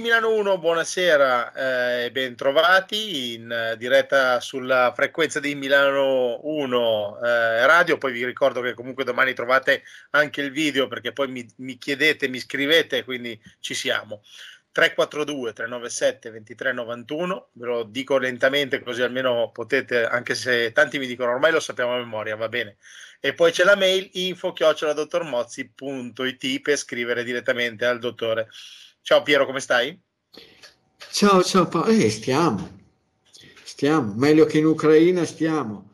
Milano 1, buonasera e eh, ben trovati in diretta sulla frequenza di Milano 1 eh, radio. Poi vi ricordo che comunque domani trovate anche il video perché poi mi, mi chiedete, mi scrivete, quindi ci siamo. 342 397 2391 ve lo dico lentamente così almeno potete anche se tanti mi dicono ormai lo sappiamo a memoria va bene e poi c'è la mail info chioccioladottormozzi.it per scrivere direttamente al dottore Ciao Piero, come stai? Ciao, ciao Paolo. Eh, stiamo, stiamo, meglio che in Ucraina stiamo,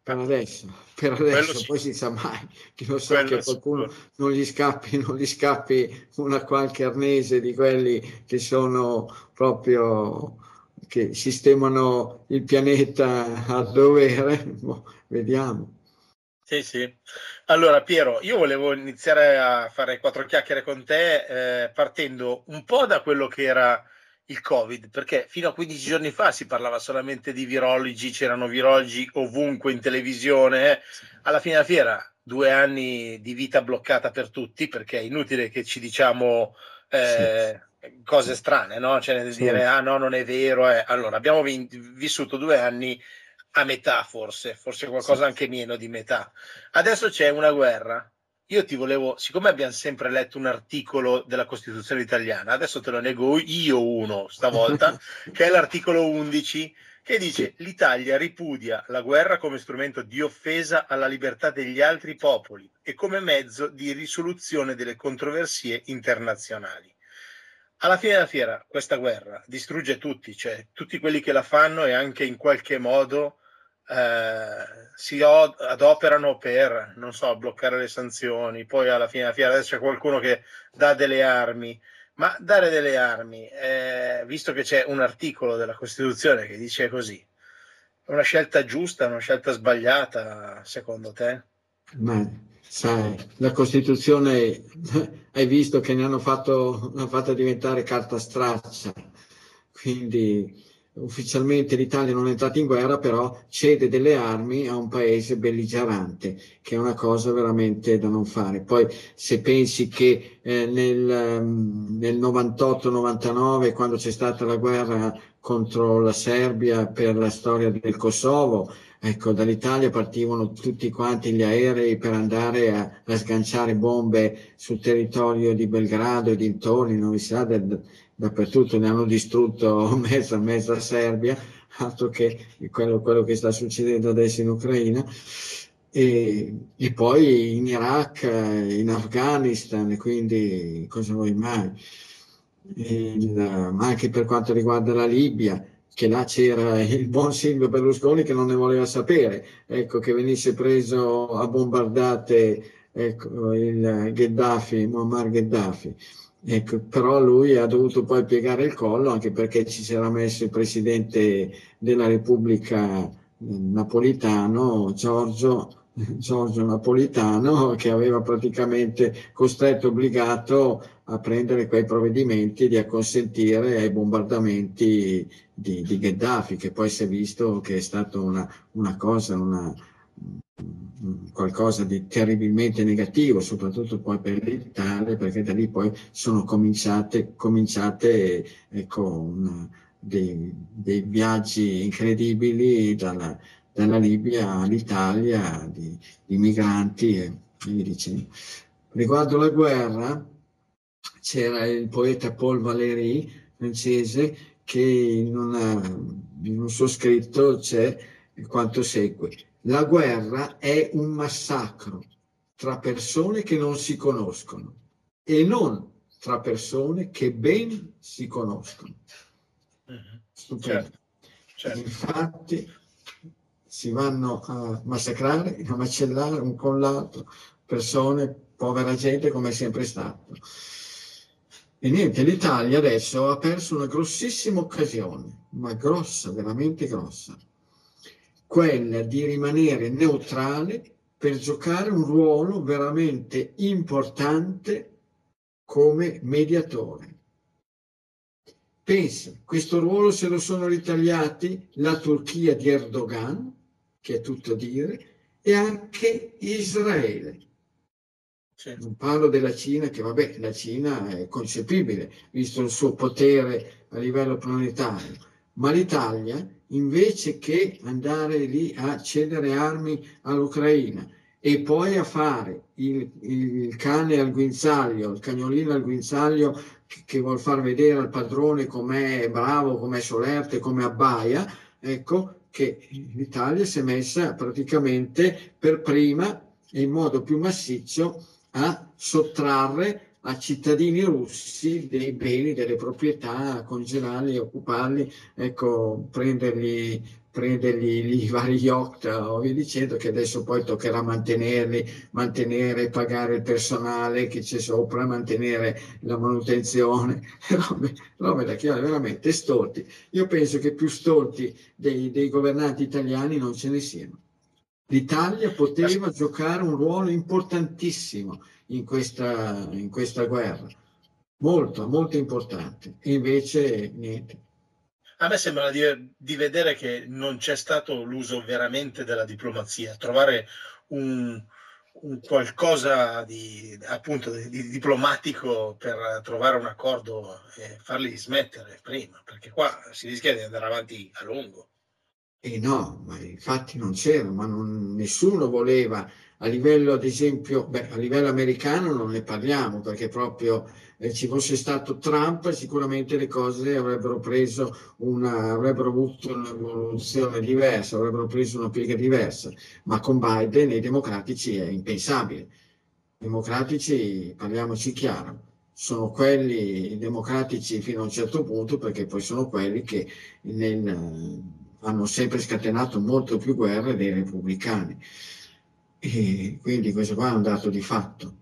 per adesso, per adesso, sì. poi si sa mai, chi lo sa Quello che qualcuno sicuro. non gli, scappi, non gli scappi una qualche arnese di quelli che sono proprio, che sistemano il pianeta a dovere, boh, vediamo. Sì, sì. Allora, Piero, io volevo iniziare a fare quattro chiacchiere con te eh, partendo un po' da quello che era il Covid, perché fino a 15 giorni fa si parlava solamente di virologi, c'erano virologi ovunque in televisione. Alla fine della fiera, due anni di vita bloccata per tutti, perché è inutile che ci diciamo eh, sì. cose strane, no? Cioè, sì. dire, ah no, non è vero. Eh. Allora, abbiamo v- vissuto due anni a metà forse, forse qualcosa anche meno di metà. Adesso c'è una guerra. Io ti volevo, siccome abbiamo sempre letto un articolo della Costituzione italiana, adesso te lo nego io uno stavolta, che è l'articolo 11, che dice l'Italia ripudia la guerra come strumento di offesa alla libertà degli altri popoli e come mezzo di risoluzione delle controversie internazionali. Alla fine della fiera questa guerra distrugge tutti, cioè tutti quelli che la fanno e anche in qualche modo eh, si adoperano per, non so, bloccare le sanzioni, poi alla fine della fiera c'è qualcuno che dà delle armi, ma dare delle armi, eh, visto che c'è un articolo della Costituzione che dice così, è una scelta giusta, una scelta sbagliata, secondo te? Ma sai, la Costituzione hai visto che ne hanno fatto, l'hanno fatta diventare carta straccia, quindi ufficialmente l'Italia non è entrata in guerra, però cede delle armi a un paese belligerante, che è una cosa veramente da non fare. Poi se pensi che eh, nel, um, nel 98-99, quando c'è stata la guerra contro la Serbia per la storia del Kosovo, ecco, dall'Italia partivano tutti quanti gli aerei per andare a, a sganciare bombe sul territorio di Belgrado e dintorni, non mi sa, del, dappertutto ne hanno distrutto mezza, mezza Serbia, altro che quello, quello che sta succedendo adesso in Ucraina. E, e, poi in Iraq, in Afghanistan, quindi cosa vuoi mai? Il, ma anche per quanto riguarda la Libia, che là c'era il buon Silvio Berlusconi che non ne voleva sapere, ecco, che venisse preso a bombardate ecco, il Gheddafi, Muammar Gheddafi. Ecco, però lui ha dovuto poi piegare il collo anche perché ci si era messo il presidente della Repubblica Napolitano, Giorgio, Giorgio Napolitano, che aveva praticamente costretto, obbligato a prendere quei provvedimenti di acconsentire ai bombardamenti di, di Gheddafi, che poi si è visto che è stata una, una cosa, una, qualcosa di terribilmente negativo, soprattutto poi per l'Italia, perché da lì poi sono cominciate, cominciate ecco, una, dei, dei, viaggi incredibili dalla, dalla Libia all'Italia di, di migranti e via dicendo. Riguardo la guerra, c'era il poeta Paul Valéry, francese, che in, una, in un suo scritto c'è quanto segue la guerra è un massacro tra persone che non si conoscono e non tra persone che ben si conoscono. Mm-hmm. Certo. Certo. Infatti si vanno a massacrare, a macellare un con l'altro persone, povera gente come è sempre stato. E niente, l'Italia adesso ha perso una grossissima occasione, ma grossa, veramente grossa quella di rimanere neutrale per giocare un ruolo veramente importante come mediatore. Pensa, questo ruolo se lo sono ritagliati la Turchia di Erdogan, che è tutto dire, e anche Israele. Sì. Non parlo della Cina, che vabbè, la Cina è concepibile, visto il suo potere a livello planetario, ma l'Italia, invece che andare lì a cedere armi all'Ucraina e poi a fare il, il cane al guinzaglio, il cagnolino al guinzaglio che, che vuol far vedere al padrone com'è bravo, com'è solerte, come abbaia, ecco che l'Italia si è messa praticamente per prima e in modo più massiccio a sottrarre a cittadini russi dei beni, delle proprietà, congelarli, occuparli, ecco, prendergli, prendergli i vari yacht o via dicendo che adesso poi toccherà mantenerli, mantenere, pagare il personale che c'è sopra, mantenere la manutenzione, robe, robe da chiaro, veramente stolti. Io penso che più stolti dei, dei governanti italiani non ce ne siano. L'Italia poteva giocare un ruolo importantissimo in questa, in questa guerra, molto, molto importante, e invece niente. A me sembra di, di, vedere che non c'è stato l'uso veramente della diplomazia, trovare un, un qualcosa di, appunto, di, di, diplomatico per trovare un accordo e farli smettere prima, perché qua si rischia di andare avanti a lungo. E no, ma infatti non c'era, ma non, nessuno voleva a livello, ad esempio, beh, a livello americano non ne parliamo perché proprio eh, ci fosse stato Trump, sicuramente le cose avrebbero preso una, avrebbero avuto un'evoluzione diversa, avrebbero preso una piega diversa, ma con Biden e i democratici è impensabile. I democratici, parliamoci chiaro, sono quelli democratici fino a un certo punto perché poi sono quelli che nel hanno sempre scatenato molto più guerre dei repubblicani. E quindi questo qua è un dato di fatto.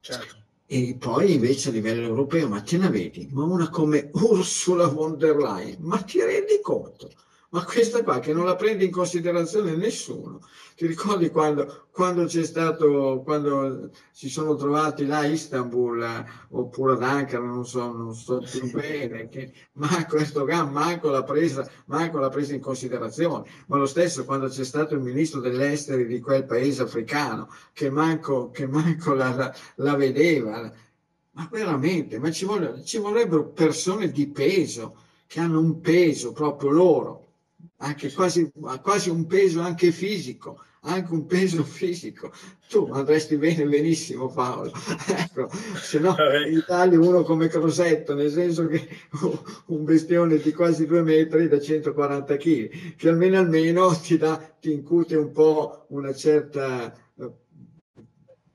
Certo. E poi invece a livello europeo, ma te la vedi? Ma una come Ursula von der Leyen, ma ti rendi conto? Ma questa qua che non la prende in considerazione nessuno. Ti ricordi quando, quando c'è stato, quando si sono trovati là a Istanbul eh, oppure ad Ankara, non so, non so più bene, che Marco Erdogan manco l'ha, presa, manco l'ha presa in considerazione, ma lo stesso quando c'è stato il ministro dell'esteri di quel paese africano che manco, che manco la, la, la vedeva. Ma veramente, ma ci, vogliono, ci vorrebbero persone di peso, che hanno un peso proprio loro anche quasi, quasi un peso anche fisico, anche un peso fisico. Tu andresti bene benissimo Paolo, ecco, se no in Italia uno come Crosetto, nel senso che un bestione di quasi due metri da 140 kg, che almeno almeno ti, dà, ti incute un po' una certa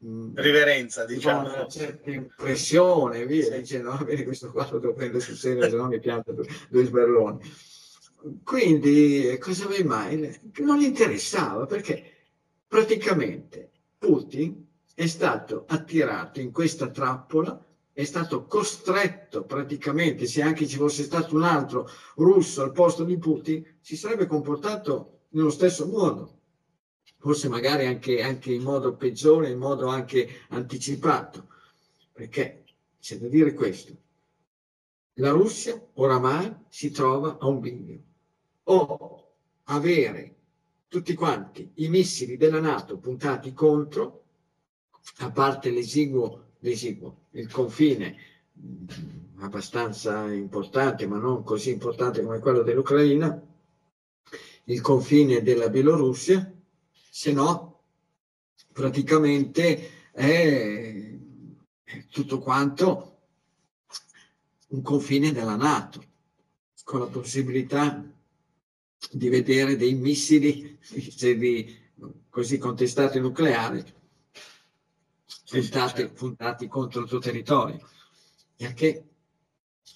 mm, riverenza, diciamo. Una certa impressione, via, sì. dicendo, va bene, questo qua lo devo prendere sul serio, se no mi pianta due, due sberloni quindi cosa mai mai? Non interessava perché praticamente Putin è stato attirato in questa trappola, è stato costretto praticamente, se anche ci fosse stato un altro russo al posto di Putin, si sarebbe comportato nello stesso modo, forse magari anche, anche in modo peggiore, in modo anche anticipato, perché c'è da dire questo. La Russia oramai si trova a un bivio o avere tutti quanti i missili della Nato puntati contro, a parte l'esiguo, l'esiguo il confine mh, abbastanza importante, ma non così importante come quello dell'Ucraina, il confine della Bielorussia, se no praticamente è tutto quanto un confine della Nato, con la possibilità di vedere dei missili di, così contestati nucleari puntati, certo. puntati contro il tuo territorio. Che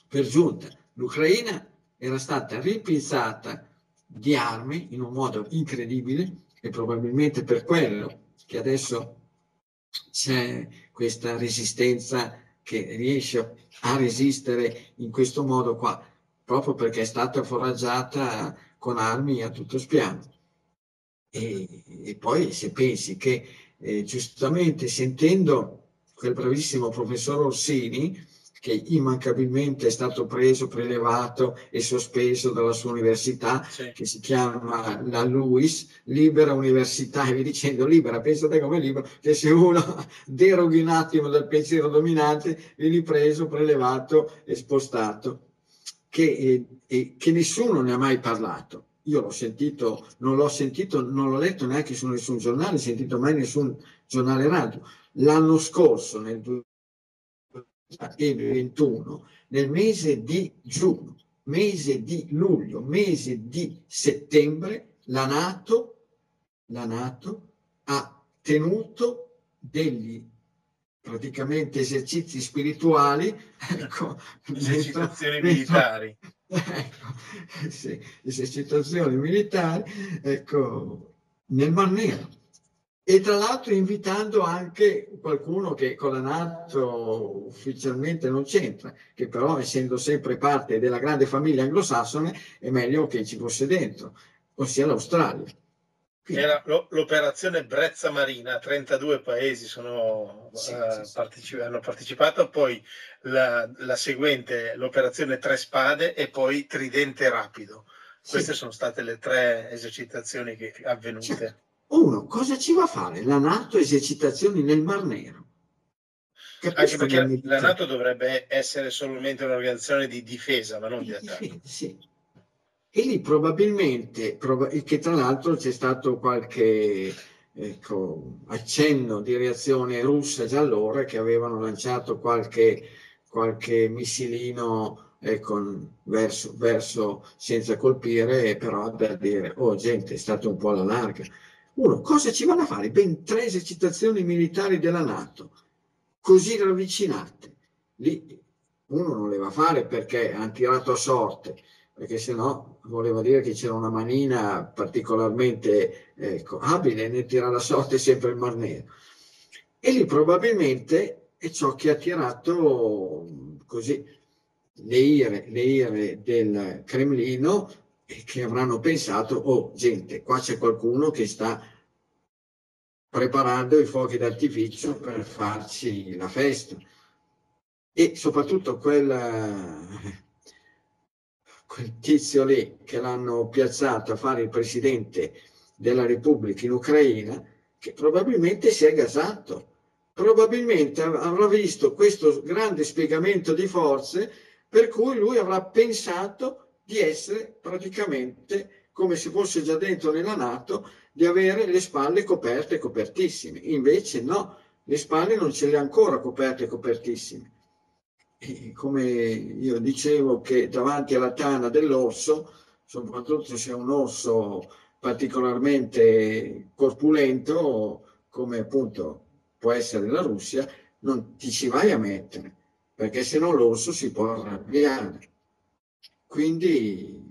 per giunta l'Ucraina era stata ripinzata di armi in un modo incredibile e probabilmente per quello che adesso c'è questa resistenza che riesce a resistere in questo modo qua, proprio perché è stata foraggiata con armi a tutto spiano. E, e poi se pensi che eh, giustamente sentendo quel bravissimo professor Orsini che immancabilmente è stato preso, prelevato e sospeso dalla sua università, sì. che si chiama la LUIS, Libera Università, e vi dicendo libera, pensate come libero, che se uno deroghi un attimo dal pensiero dominante, vieni preso, prelevato e spostato, che, e, e, che nessuno ne ha mai parlato io l'ho sentito, non l'ho sentito, non l'ho letto neanche su nessun giornale, sentito mai nessun giornale radio. L'anno scorso, nel 2021, nel mese di giugno, mese di luglio, mese di settembre, la Nato, la Nato ha tenuto degli praticamente esercizi spirituali, ecco, esercitazioni militari. Ecco, sì, esercitazioni militari, ecco, nel Mar Nero e tra l'altro invitando anche qualcuno che con la Nato ufficialmente non c'entra, che però essendo sempre parte della grande famiglia anglosassone è meglio che ci fosse dentro, ossia l'Australia. Era l'operazione Brezza Marina, 32 paesi sono, sì, uh, sì, partecip- hanno partecipato, poi la, la, seguente, l'operazione Tre Spade e poi Tridente Rapido. Queste sono state le tre esercitazioni che avvenute. Certo. Uno, cosa ci va a fare la Nato esercitazioni nel Mar Nero? Capisco Anche perché la Nato dovrebbe essere solamente un'organizzazione di difesa, ma non di, di attacco. Sì. E lì probabilmente, che tra l'altro c'è stato qualche ecco, accenno di reazione russa già allora, che avevano lanciato qualche, qualche missilino ecco, verso, verso, senza colpire, però da dire, oh gente, è stato un po' alla larga. Uno, cosa ci vanno a fare? Ben tre esercitazioni militari della Nato, così ravvicinate. Lì uno non le va a fare perché hanno tirato a sorte, perché se no voleva dire che c'era una manina particolarmente ecco, abile nel tirare a sorte sempre il Mar Nero. E lì probabilmente è ciò che ha tirato così le ire, le ire del Cremlino che avranno pensato, oh gente, qua c'è qualcuno che sta preparando i fuochi d'artificio per farci la festa. E soprattutto quel, quel tizio lì che l'hanno piazzato a fare il presidente della Repubblica in Ucraina, che probabilmente si è gasato, probabilmente avrà visto questo grande spiegamento di forze per cui lui avrà pensato di essere praticamente come se fosse già dentro nella Nato, di avere le spalle coperte copertissime. Invece no, le spalle non ce le ha ancora coperte copertissime. E come io dicevo che davanti alla tana dell'orso, soprattutto se è un orso particolarmente corpulento, come appunto può essere la Russia, non ti ci vai a mettere, perché se no l'orso si può arrabbiare. Quindi,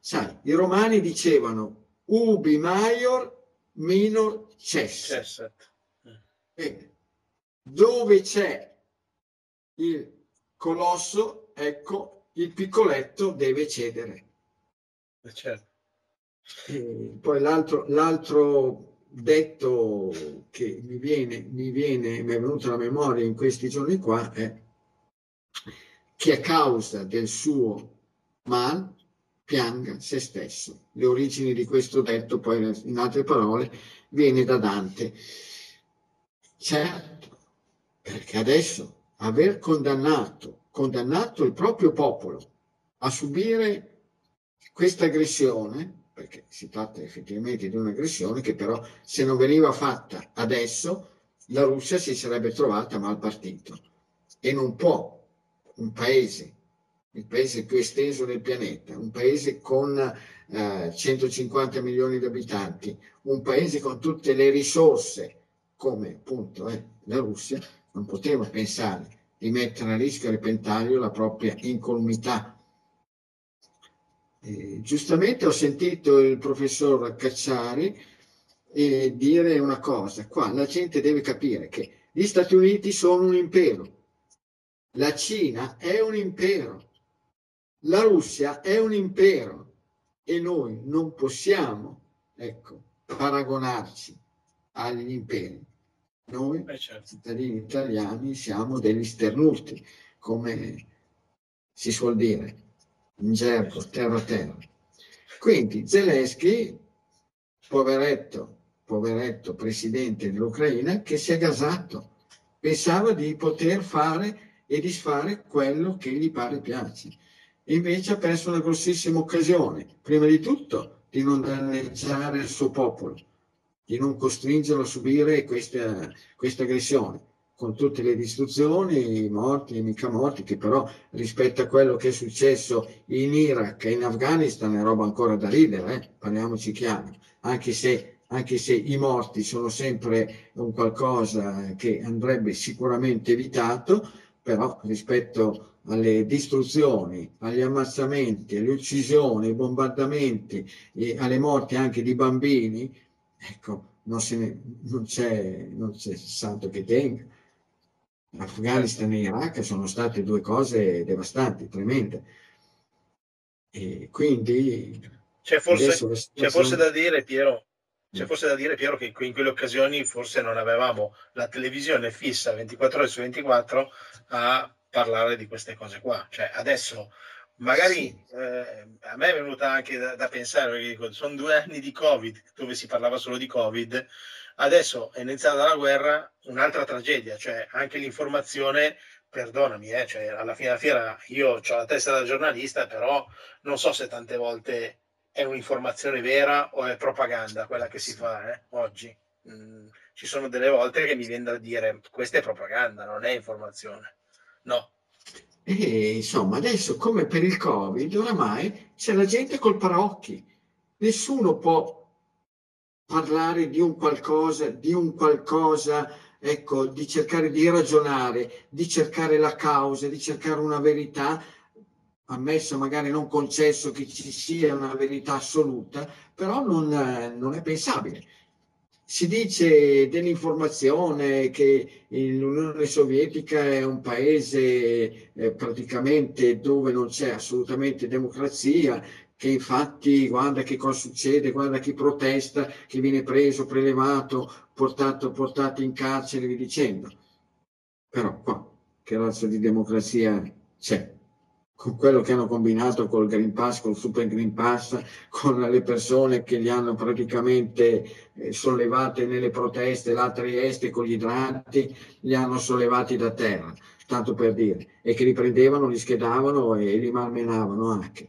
sai, i romani dicevano ubi maior minor cesset. Bene. Dove c'è il colosso, ecco, il piccoletto deve cedere. Eh, certo. Poi l'altro, l'altro detto che mi viene, mi viene, mi è venuto alla memoria in questi giorni qua è che a causa del suo mal pianga se stesso. Le origini di questo detto, poi in altre parole, viene da Dante. Certo, perché adesso aver condannato, condannato il proprio popolo a subire questa aggressione, perché si tratta effettivamente di un'aggressione che però se non veniva fatta adesso, la Russia si sarebbe trovata mal partito e non può un paese il paese più esteso del pianeta, un paese con eh, 150 milioni di abitanti, un paese con tutte le risorse, come appunto eh, la Russia, non poteva pensare di mettere a rischio repentaglio la propria incolumità. Eh, giustamente ho sentito il professor Cacciari eh, dire una cosa, qua la gente deve capire che gli Stati Uniti sono un impero, la Cina è un impero, la Russia è un impero e noi non possiamo ecco, paragonarci agli imperi. Noi, eh, certo. cittadini italiani, siamo degli sternuti, come si suol dire, in gergo, terra a terra. Quindi Zelensky, poveretto, poveretto presidente dell'Ucraina, che si è gasato, pensava di poter fare e disfare quello che gli pare piace. Invece ha perso una grossissima occasione, prima di tutto di non danneggiare il suo popolo, di non costringerlo a subire questa, questa aggressione con tutte le distruzioni, i morti e mica morti, che però rispetto a quello che è successo in Iraq e in Afghanistan è roba ancora da ridere, eh? parliamoci chiaro, anche se, anche se i morti sono sempre un qualcosa che andrebbe sicuramente evitato, però rispetto alle distruzioni, agli ammazzamenti, alle uccisioni, ai bombardamenti, alle morti anche di bambini, ecco, non, ne, non, c'è, non c'è santo che tenga. Afghanistan e Iraq sono state due cose devastanti, tremende. E quindi c'è forse, situazione... c'è forse da dire, Piero, c'è mm. forse da dire, Piero, che in quelle occasioni forse non avevamo la televisione fissa 24 ore su 24 a parlare di queste cose qua. Cioè, adesso magari eh, a me è venuta anche da, da pensare, perché dico, sono due anni di Covid dove si parlava solo di Covid Adesso è iniziata la guerra, un'altra tragedia, cioè anche l'informazione, perdonami, eh, cioè alla fine della fiera io ho la testa da giornalista, però non so se tante volte è un'informazione vera o è propaganda quella che si fa eh, oggi. Mm, ci sono delle volte che mi viene da dire questa è propaganda, non è informazione. No. E, insomma, adesso come per il Covid, oramai c'è la gente col paraocchi. Nessuno può parlare di un qualcosa, di un qualcosa, ecco, di cercare di ragionare, di cercare la causa, di cercare una verità, ammesso magari non concesso che ci sia una verità assoluta, però non, non è pensabile. Si dice dell'informazione che l'Unione Sovietica è un paese eh, praticamente dove non c'è assolutamente democrazia, che infatti guarda che cosa succede, guarda chi protesta, che viene preso, prelevato, portato, portato in carcere, vi dicendo. Però qua che razza di democrazia c'è? Con quello che hanno combinato col Green Pass, col Super Green Pass, con le persone che li hanno praticamente eh, sollevate nelle proteste, là a Trieste con gli idranti, li hanno sollevati da terra, tanto per dire, e che li prendevano, li schedavano e li malmenavano anche.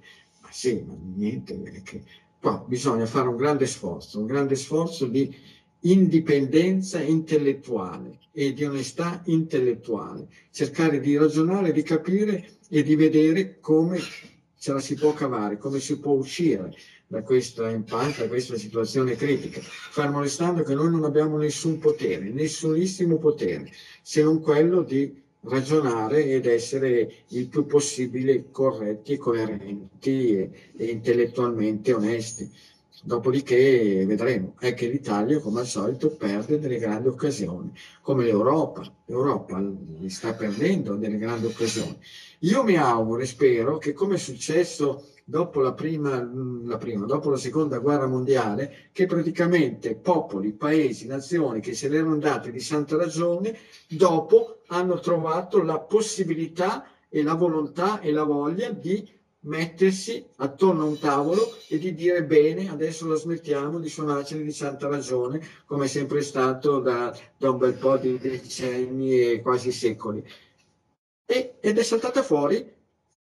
Sì, ma niente, che qua bisogna fare un grande sforzo, un grande sforzo di indipendenza intellettuale e di onestà intellettuale, cercare di ragionare, di capire e di vedere come ce la si può cavare, come si può uscire da questa impasse, da questa situazione critica, fermo restando che noi non abbiamo nessun potere, nessunissimo potere, se non quello di ragionare ed essere il più possibile corretti, coerenti e, e intellettualmente onesti. Dopodiché vedremo, è che l'Italia come al solito perde delle grandi occasioni, come l'Europa, l'Europa sta perdendo delle grandi occasioni. Io mi auguro e spero che come è successo dopo la prima, la prima, dopo la seconda guerra mondiale, che praticamente popoli, paesi, nazioni che se l'erano andate di santa ragione, dopo hanno trovato la possibilità e la volontà e la voglia di mettersi attorno a un tavolo e di dire bene, adesso la smettiamo di suonarcene di santa ragione, come è sempre stato da, da un bel po' di decenni e quasi secoli. E, ed è saltata fuori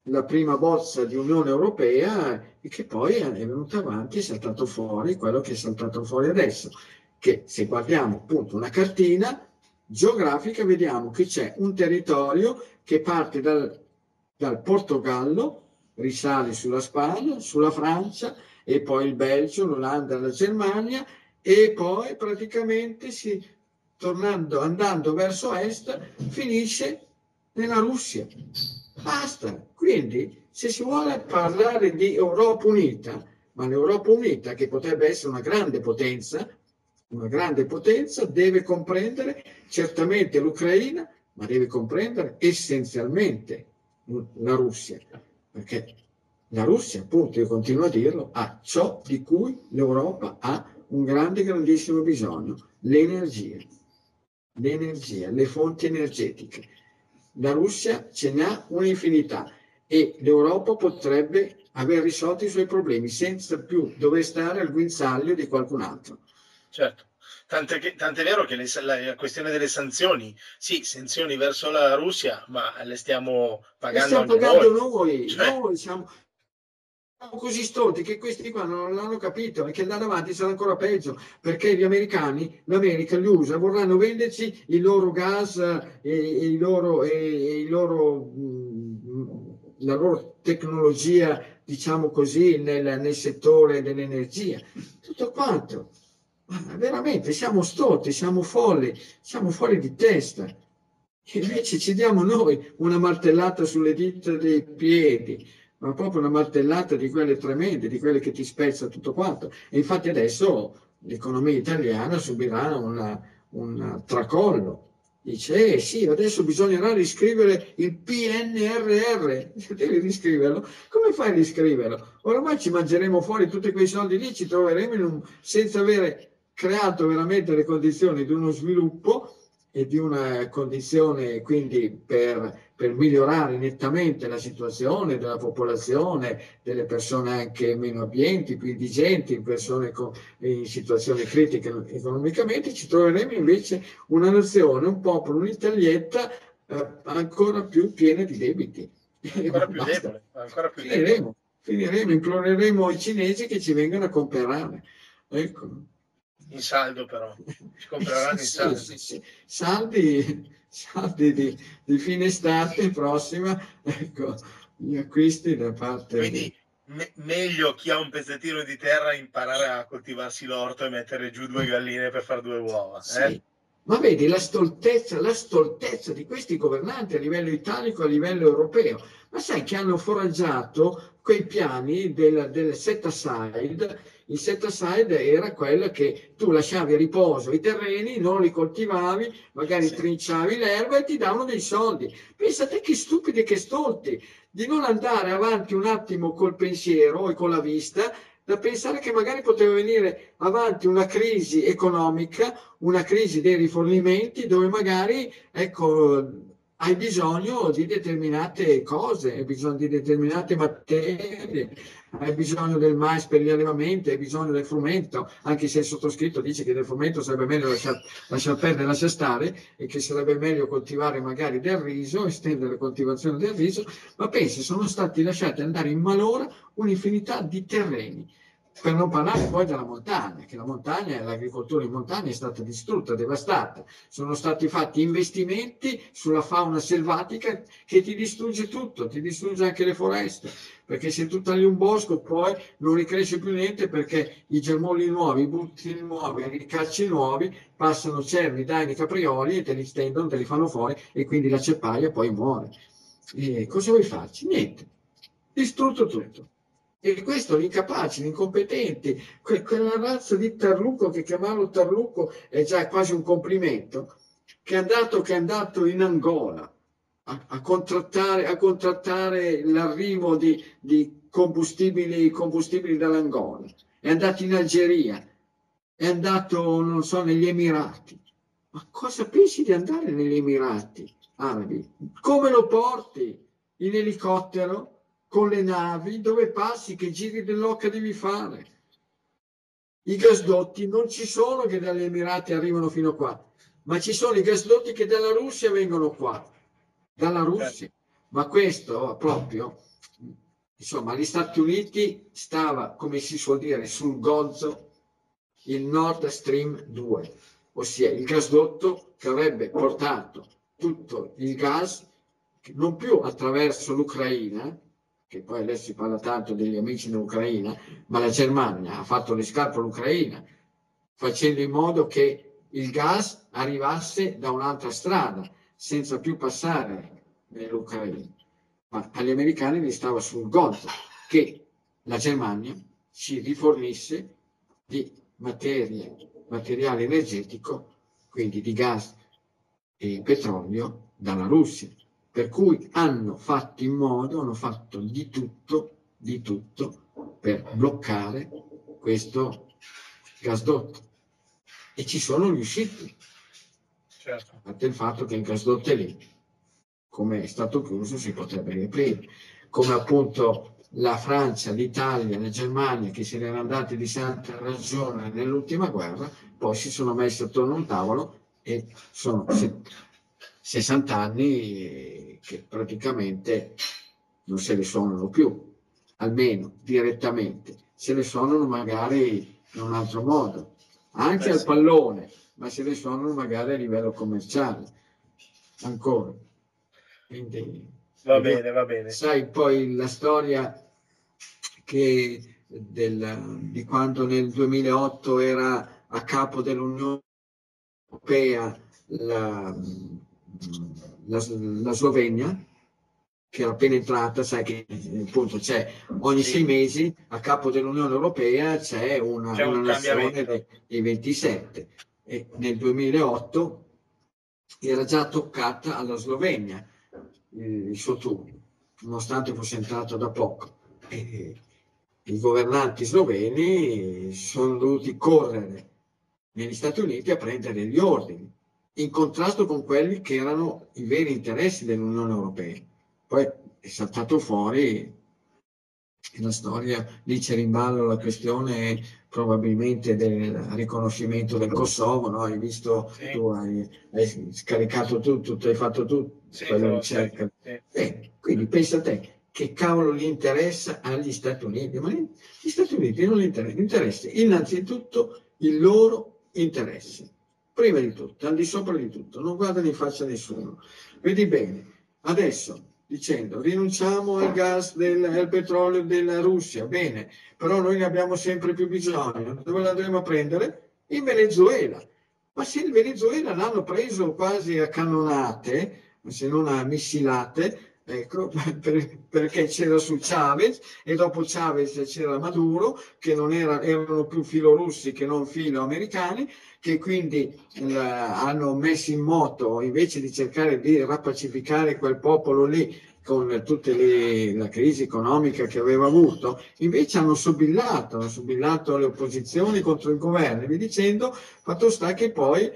la prima bozza di Unione Europea e che poi è venuta avanti, è saltato fuori quello che è saltato fuori adesso, che se guardiamo appunto una cartina geografica vediamo che c'è un territorio che parte dal, dal Portogallo, risale sulla Spagna, sulla Francia e poi il Belgio, l'Olanda, la Germania e poi praticamente si, tornando, andando verso est, finisce nella Russia. Basta. Quindi, se si vuole parlare di Europa unita, ma l'Europa unita, che potrebbe essere una grande potenza, una grande potenza, deve comprendere certamente l'Ucraina, ma deve comprendere essenzialmente la Russia, perché la Russia, appunto, io continuo a dirlo, ha ciò di cui l'Europa ha un grande, grandissimo bisogno, l'energia, l'energia, le fonti energetiche La Russia ce n'ha un'infinità e l'Europa potrebbe aver risolto i suoi problemi senza più dover stare al guinzaglio di qualcun altro. Certo. Tant'è, tant'è vero che le, la questione delle sanzioni, sì, sanzioni verso la Russia, ma le stiamo pagando, le stiamo pagando noi. Noi, cioè... noi siamo, siamo così stolti che questi qua non l'hanno capito e che andare avanti sarà ancora peggio perché gli americani, l'America, gli USA vorranno venderci il loro gas e, e, il loro, e, e il loro, la loro tecnologia, diciamo così, nel, nel settore dell'energia. Tutto quanto veramente siamo stolti, siamo folli, siamo fuori di testa. Invece ci diamo noi una martellata sulle dita dei piedi, ma proprio una martellata di quelle tremende, di quelle che ti spezza tutto quanto. E infatti adesso l'economia italiana subirà una, un tracollo. Dice, eh sì, adesso bisognerà riscrivere il PNRR. Devi riscriverlo. Come fai a riscriverlo? Oramai ci mangeremo fuori tutti quei soldi lì, ci troveremo un, senza avere creato veramente le condizioni di uno sviluppo e di una condizione quindi per, per, migliorare nettamente la situazione della popolazione, delle persone anche meno abbienti, più indigenti, persone con, in situazioni critiche economicamente, ci troveremo invece una nazione, un popolo, un'Italietta eh, ancora più piena di debiti. Ancora più debole, ancora più finiremo, debole. finiremo, imploreremo ai cinesi che ci vengano a comprare. Ecco in saldo però, ci compreranno in saldo. Sì, sì, sì. Saldi, saldi di, di, fine estate prossima, ecco, gli acquisti da parte... Quindi di... me- meglio chi ha un pezzettino di terra imparare a coltivarsi l'orto e mettere giù due galline per fare due uova. Eh? Ma vedi la stoltezza, la stoltezza di questi governanti a livello italico, a livello europeo. Ma sai che hanno foraggiato quei piani del, del set aside il set aside era quello che tu lasciavi a riposo i terreni, non li coltivavi, magari sì. trinciavi l'erba e ti davano dei soldi. Pensate che stupidi e che stolti di non andare avanti un attimo col pensiero e con la vista da pensare che magari poteva venire avanti una crisi economica, una crisi dei rifornimenti dove magari ecco, hai bisogno di determinate cose, hai bisogno di determinate materie, hai bisogno del mais per gli allevamenti, hai bisogno del frumento, anche se il sottoscritto dice che del frumento sarebbe meglio lasciare, lasciar perdere, lasciare stare e che sarebbe meglio coltivare magari del riso, estendere la coltivazione del riso, ma pensi, sono stati lasciati andare in malora un'infinità di terreni per non parlare poi della montagna, che la montagna, l'agricoltura in montagna è stata distrutta, devastata. Sono stati fatti investimenti sulla fauna selvatica che ti distrugge tutto, ti distrugge anche le foreste, perché se tu tagli un bosco poi non ricresce più niente perché i germogli nuovi, i butti nuovi, i cacci nuovi passano cervi, daini, caprioli e te li stendono, te li fanno fuori e quindi la ceppaia poi muore. E cosa vuoi farci? Niente. Distrutto tutto. E questo, gli incapaci, gli incompetenti, que- quella razza di Tarlucco che chiamarlo Tarlucco è già quasi un complimento, che è andato, che è andato in Angola a, a, contrattare, a contrattare, l'arrivo di, di combustibili, combustibili dall'Angola, è andato in Algeria, è andato, non so, negli Emirati. Ma cosa pensi di andare negli Emirati arabi? Come lo porti? In elicottero? Con le navi, dove passi, che giri dell'occa devi fare. I gasdotti non ci sono che dagli Emirati arrivano fino qua, ma ci sono i gasdotti che dalla Russia vengono qua, dalla Russia. Ma questo proprio, insomma, gli Stati Uniti stava, come si suol dire, sul gozzo il Nord Stream 2, ossia il gasdotto che avrebbe portato tutto il gas non più attraverso l'Ucraina, che poi adesso si parla tanto degli amici in Ucraina, ma la Germania ha fatto le scarpe all'Ucraina, facendo in modo che il gas arrivasse da un'altra strada, senza più passare nell'Ucraina. Ma agli americani gli stava sul gozzo che la Germania ci rifornisse di materie, materiale energetico, quindi di gas e petrolio dalla Russia per cui hanno fatto in modo, hanno fatto di tutto, di tutto per bloccare questo gasdotto e ci sono riusciti. Certo. A parte il fatto che il gasdotto è lì. come è stato chiuso si potrebbe riaprire, come appunto la Francia, l'Italia, la Germania che se ne erano andati di santa ragione nell'ultima guerra, poi si sono messi attorno a un tavolo e sono 60 anni che praticamente non se ne suonano più, almeno direttamente, se ne suonano magari in un altro modo, anche Beh, al pallone, ma se ne suonano magari a livello commerciale, ancora. Quindi, va bene, va bene. Sai poi la storia che del, di quando nel 2008 era a capo dell'Unione Europea la, la, la Slovenia, che era appena entrata, sai che appunto c'è ogni sei mesi a capo dell'Unione Europea c'è una, c'è un una nazione dei, dei 27 e nel 2008 era già toccata alla Slovenia il, il suo turno, nonostante fosse entrato da poco. E, i governanti sloveni sono dovuti correre negli Stati Uniti a prendere gli ordini, in contrasto con quelli che erano i veri interessi dell'Unione Europea. Poi è saltato fuori la storia, lì c'era in ballo la questione probabilmente del riconoscimento del Kosovo, no? hai visto, sì. tu hai, hai, scaricato tutto, tu hai fatto tutto, sì, quella ricerca. Sì. Eh, quindi pensa a te, che cavolo gli interessa agli Stati Uniti? Ma gli Stati Uniti non gli interessa, interessa innanzitutto il loro interesse, prima di tutto, al di sopra di tutto, non guardano in faccia a nessuno. Vedi bene, adesso dicendo rinunciamo al gas, del, al petrolio della Russia, bene, però noi ne abbiamo sempre più bisogno, dove l'andremo a prendere? In Venezuela. Ma se il Venezuela l'hanno preso quasi a cannonate, se non a missilate, Ecco, per, perché c'era su Chavez e dopo Chavez c'era Maduro, che non era, erano più filorussi che non filoamericani, che quindi eh, hanno messo in moto, invece di cercare di rapacificare quel popolo lì con tutta la crisi economica che aveva avuto, invece hanno sobillato, hanno sobillato le opposizioni contro il governo, vi dicendo, fatto sta che poi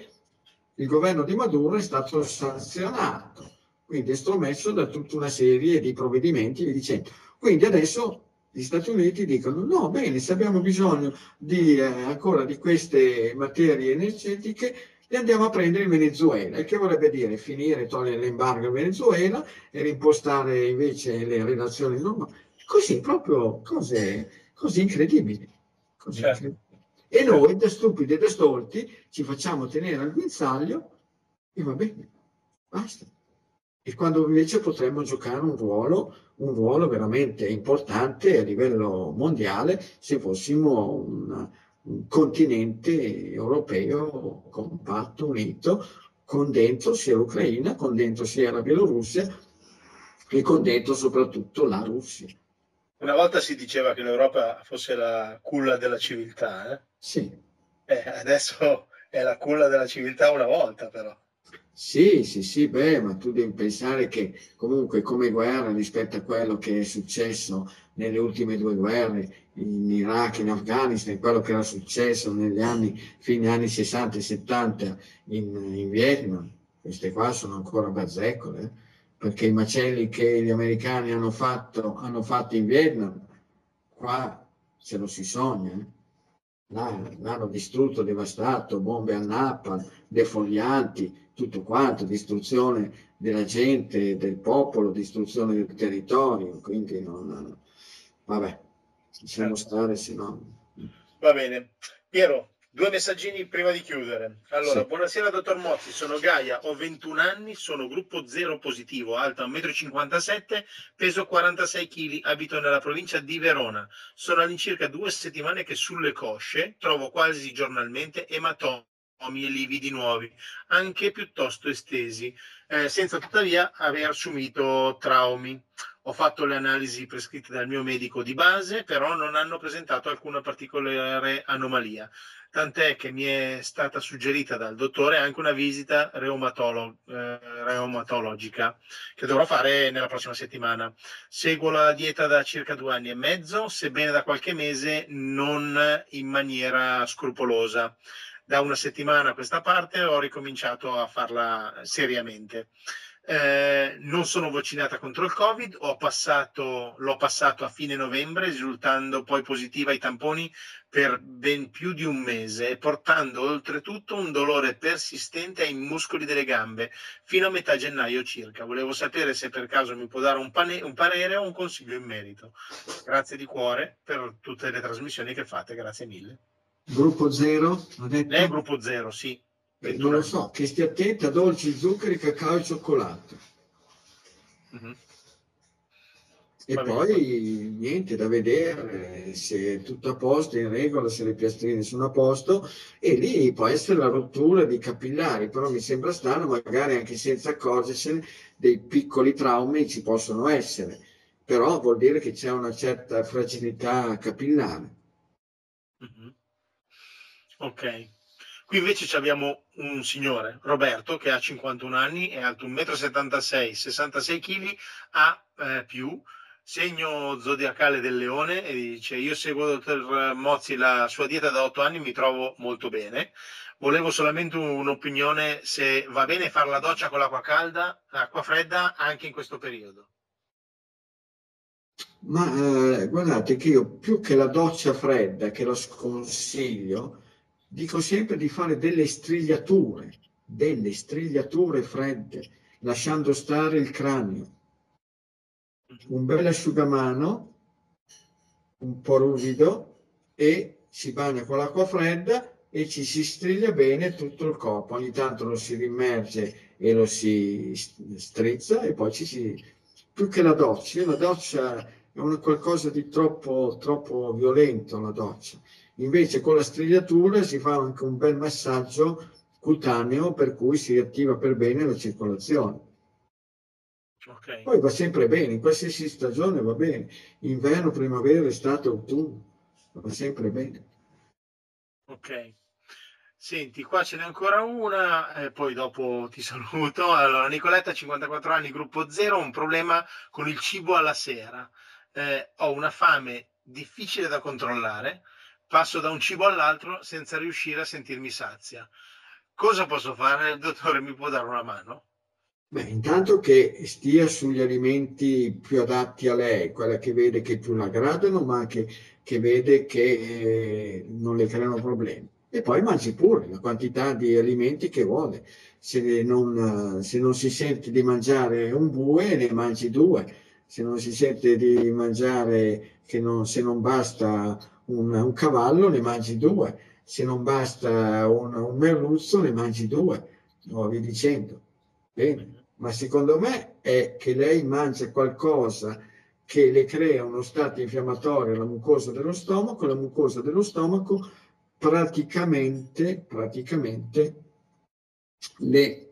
il governo di Maduro è stato sanzionato quindi estromesso da tutta una serie di provvedimenti e dicendo. Quindi adesso gli Stati Uniti dicono no, bene, se abbiamo bisogno di, eh, ancora di queste materie energetiche, le andiamo a prendere in Venezuela, il che vorrebbe dire finire, togliere l'embargo in Venezuela e rimpostare invece le relazioni normali. Così, proprio cose così incredibili. Così certo. incredibili. E noi, da stupidi e da stolti, ci facciamo tenere al guinzaglio e va bene, basta e quando invece potremmo giocare un ruolo, un ruolo veramente importante a livello mondiale se fossimo un, un continente europeo compatto, unito, con dentro sia l'Ucraina, con dentro sia la Bielorussia e con dentro soprattutto la Russia. Una volta si diceva che l'Europa fosse la culla della civiltà. Eh? Sì. Eh, adesso è la culla della civiltà una volta però. Sì, sì, sì, beh, ma tu devi pensare che comunque come guerra rispetto a quello che è successo nelle ultime due guerre, in Iraq, in Afghanistan, quello che era successo negli anni, fine anni 60 e 70 in, in Vietnam, queste qua sono ancora bazzecole, eh? perché i macelli che gli americani hanno fatto, hanno fatto in Vietnam, qua se lo si sogna. Eh? l'hanno distrutto, devastato, bombe a napalm, defoglianti, tutto quanto, distruzione della gente, del popolo, distruzione del territorio, quindi non... vabbè, lasciamo stare, se no... Va bene. Piero, Due messaggini prima di chiudere. Allora, sì. buonasera dottor Mozzi, sono Gaia, ho 21 anni, sono gruppo 0 positivo, alto 1,57 m, peso 46 kg, abito nella provincia di Verona. Sono all'incirca due settimane che sulle cosce trovo quasi giornalmente ematomi e lividi nuovi, anche piuttosto estesi, eh, senza tuttavia aver subito traumi. Ho fatto le analisi prescritte dal mio medico di base, però non hanno presentato alcuna particolare anomalia tant'è che mi è stata suggerita dal dottore anche una visita reumatolo- eh, reumatologica che dovrò fare nella prossima settimana. Seguo la dieta da circa due anni e mezzo, sebbene da qualche mese non in maniera scrupolosa. Da una settimana a questa parte ho ricominciato a farla seriamente. eh, non sono vaccinata contro il Covid, passato, l'ho passato a fine novembre, risultando poi positiva ai tamponi per ben più di un mese e portando oltretutto un dolore persistente ai muscoli delle gambe fino a metà gennaio circa. Volevo sapere se per caso mi può dare un, pane, un parere o un consiglio in merito. Grazie di cuore per tutte le trasmissioni che fate, grazie mille. Gruppo zero? Lei è gruppo zero, sì. Eh, non lo so, che stia attenta a dolci, zuccheri, cacao e cioccolato. Mm-hmm. E Va poi bene. niente da vedere se è tutto a posto, in regola, se le piastrine sono a posto e lì può essere la rottura di capillari, però mi sembra strano, magari anche senza accorgersene, dei piccoli traumi ci possono essere, però vuol dire che c'è una certa fragilità capillare. Mm-hmm. Ok. Qui invece abbiamo un signore, Roberto, che ha 51 anni, è alto 1,76 m, 66 kg, ha eh, più, segno zodiacale del leone e dice io seguo il dottor Mozzi la sua dieta da 8 anni, mi trovo molto bene. Volevo solamente un'opinione se va bene fare la doccia con l'acqua calda, l'acqua fredda anche in questo periodo. Ma eh, guardate che io più che la doccia fredda, che lo sconsiglio, dico sempre di fare delle strigliature, delle strigliature fredde, lasciando stare il cranio. Un bel asciugamano, un po' ruvido e si bagna con l'acqua fredda e ci si striglia bene tutto il corpo. Ogni tanto lo si rimmerge e lo si strizza e poi ci si... più che la doccia, la doccia è una qualcosa di troppo, troppo violento, la doccia Invece con la strigliatura si fa anche un bel massaggio cutaneo per cui si attiva per bene la circolazione. Okay. Poi va sempre bene, in qualsiasi stagione va bene, inverno, primavera, estate, autunno, va sempre bene. Ok. Senti, qua ce n'è ancora una, e poi dopo ti saluto. Allora, Nicoletta, 54 anni, gruppo 0, un problema con il cibo alla sera. Eh, ho una fame difficile da controllare, passo da un cibo all'altro senza riuscire a sentirmi sazia. Cosa posso fare? Il dottore mi può dare una mano? Beh, intanto che stia sugli alimenti più adatti a lei, quella che vede che più la aggradano, ma anche che vede che eh, non le creano problemi. E poi mangi pure la quantità di alimenti che vuole. Se non, se non si sente di mangiare un bue, ne mangi due. Se non si sente di mangiare, che non, se non basta un, un cavallo ne mangi due, se non basta un, un merluzzo ne mangi due, no, vi dicendo. Bene, ma secondo me è che lei mangia qualcosa che le crea uno stato infiammatorio alla mucosa dello stomaco, la mucosa dello stomaco praticamente, praticamente le,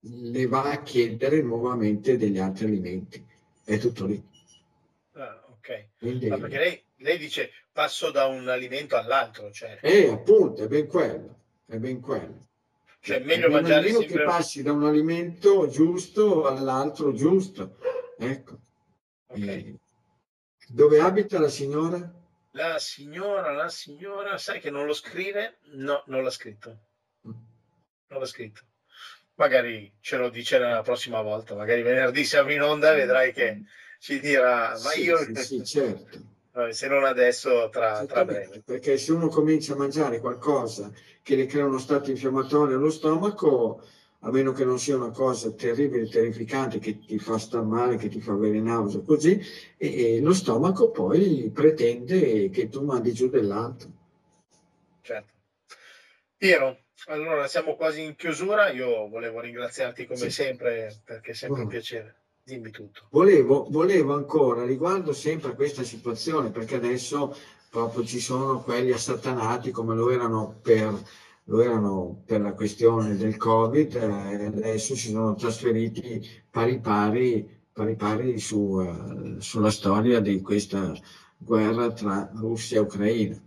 le va a chiedere nuovamente degli altri alimenti. È tutto lì. Ah, ok. Quindi, Ma perché lei, lei dice passo da un alimento all'altro. Cioè. Eh, appunto, è ben quello, è ben quello. Cioè, è meglio è mangiare sempre... che passi da un alimento giusto all'altro giusto. Ecco. Okay. Eh, dove abita la signora? La signora, la signora, sai che non lo scrive? No, non l'ha scritto. Mm. Non l'ha scritto. Magari ce lo dice la prossima volta, magari venerdì siamo in onda vedrai che ci dirà, ma sì, io... Sì, sì, certo se non adesso, tra, tra breve. Perché se uno comincia a mangiare qualcosa che le crea uno stato infiammatorio allo stomaco, a meno che non sia una cosa terribile, terrificante, che ti fa star male, che ti fa avere nausea, così, e, e lo stomaco poi pretende che tu mandi giù dell'altro. Certo. Piero, allora siamo quasi in chiusura, io volevo ringraziarti come sì. sempre, perché è sempre oh. un piacere. Dimmi tutto. Volevo, volevo ancora, riguardo sempre a questa situazione, perché adesso proprio ci sono quelli assatanati come lo erano per, lo erano per la questione del Covid, eh, adesso si sono trasferiti pari pari, pari, pari su, eh, sulla storia di questa guerra tra Russia e Ucraina.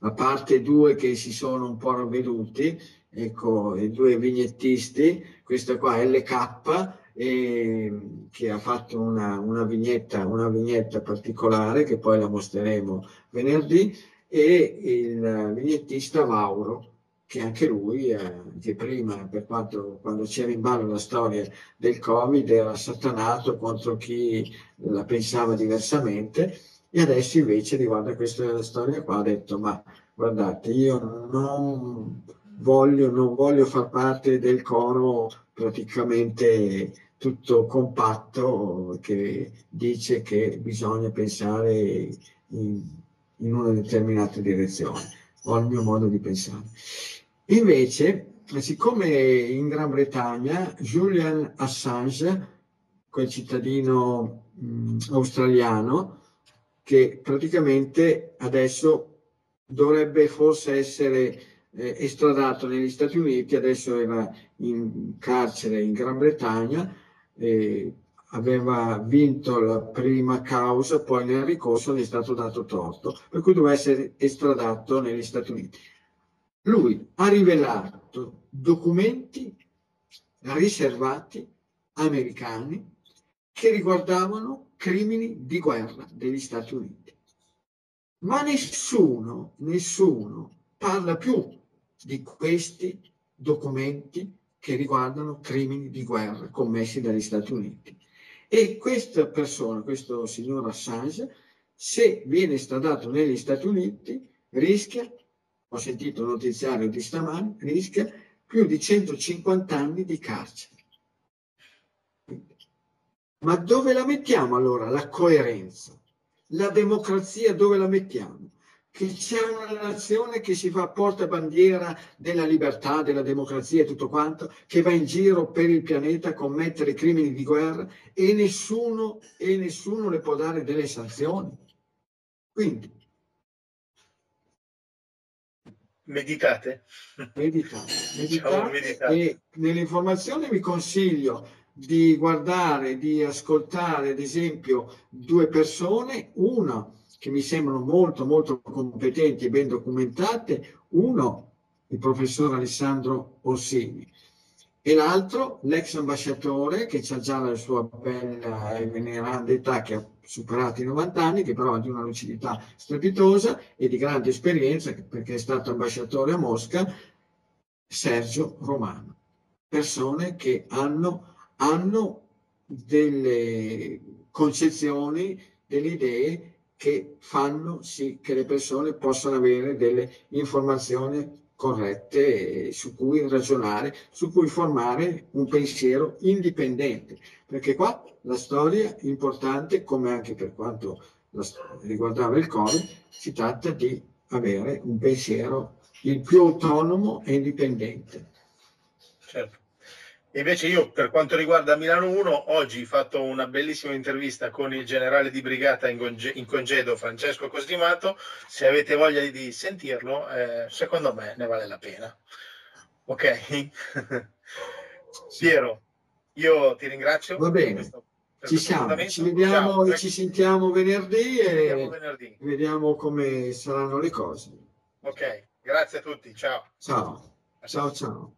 A parte due che si sono un po' ravveduti, ecco, i due vignettisti, questa qua LK e che ha fatto una, una, vignetta, una vignetta particolare che poi la mostreremo venerdì e il vignettista Mauro che anche lui, eh, che prima, per quanto quando c'era in ballo la storia del Covid, era satanato contro chi la pensava diversamente, e adesso invece riguardo a questa storia qua ha detto, ma guardate, io non voglio, non voglio far parte del coro praticamente tutto compatto che dice che bisogna pensare in, in una determinata direzione, ho il mio modo di pensare. Invece, siccome in Gran Bretagna Julian Assange, quel cittadino mh, australiano, che praticamente adesso dovrebbe forse essere eh, estradato negli Stati Uniti, adesso era in carcere in Gran Bretagna, eh, aveva vinto la prima causa, poi nel ricorso gli è stato dato torto, per cui doveva essere estradato negli Stati Uniti. Lui ha rivelato documenti riservati americani che riguardavano crimini di guerra degli Stati Uniti. Ma nessuno, nessuno parla più di questi documenti che riguardano crimini di guerra commessi dagli Stati Uniti. E questa persona, questo signor Assange, se viene stradato negli Stati Uniti, rischia ho sentito un notiziario di stamani, rischia più di 150 anni di carcere. Ma dove la mettiamo allora la coerenza? La democrazia dove la mettiamo? Che c'è una nazione che si fa portabandiera della libertà, della democrazia e tutto quanto, che va in giro per il pianeta a commettere crimini di guerra e nessuno, e nessuno le può dare delle sanzioni. Quindi Meditate. Meditate. Meditate, meditate. E nell'informazione vi consiglio di guardare, di ascoltare, ad esempio, due persone, una che mi sembrano molto, molto competenti e ben documentate, uno, il professor Alessandro Orsini, e l'altro, l'ex ambasciatore che ha già la sua bella e veneranda età, che ha superato i 90 anni, che però ha di una lucidità strepitosa e di grande esperienza, perché è stato ambasciatore a Mosca, Sergio Romano. Persone che hanno, hanno delle concezioni, delle idee che fanno sì che le persone possano avere delle informazioni corrette su cui ragionare, su cui formare un pensiero indipendente, perché qua la storia importante, come anche per quanto riguardava il Covid, si tratta di avere un pensiero il più autonomo e indipendente. Certo. Invece io, per quanto riguarda Milano 1, oggi ho fatto una bellissima intervista con il generale di brigata in, congedo Francesco Costimato. Se avete voglia di sentirlo, eh, secondo me ne vale la pena. Ok? Piero, io ti ringrazio. Va bene. Ci siamo, ci vediamo e ci sentiamo venerdì e vediamo, venerdì. vediamo come saranno le cose. Ok, grazie a tutti, ciao. Ciao, ciao, ciao.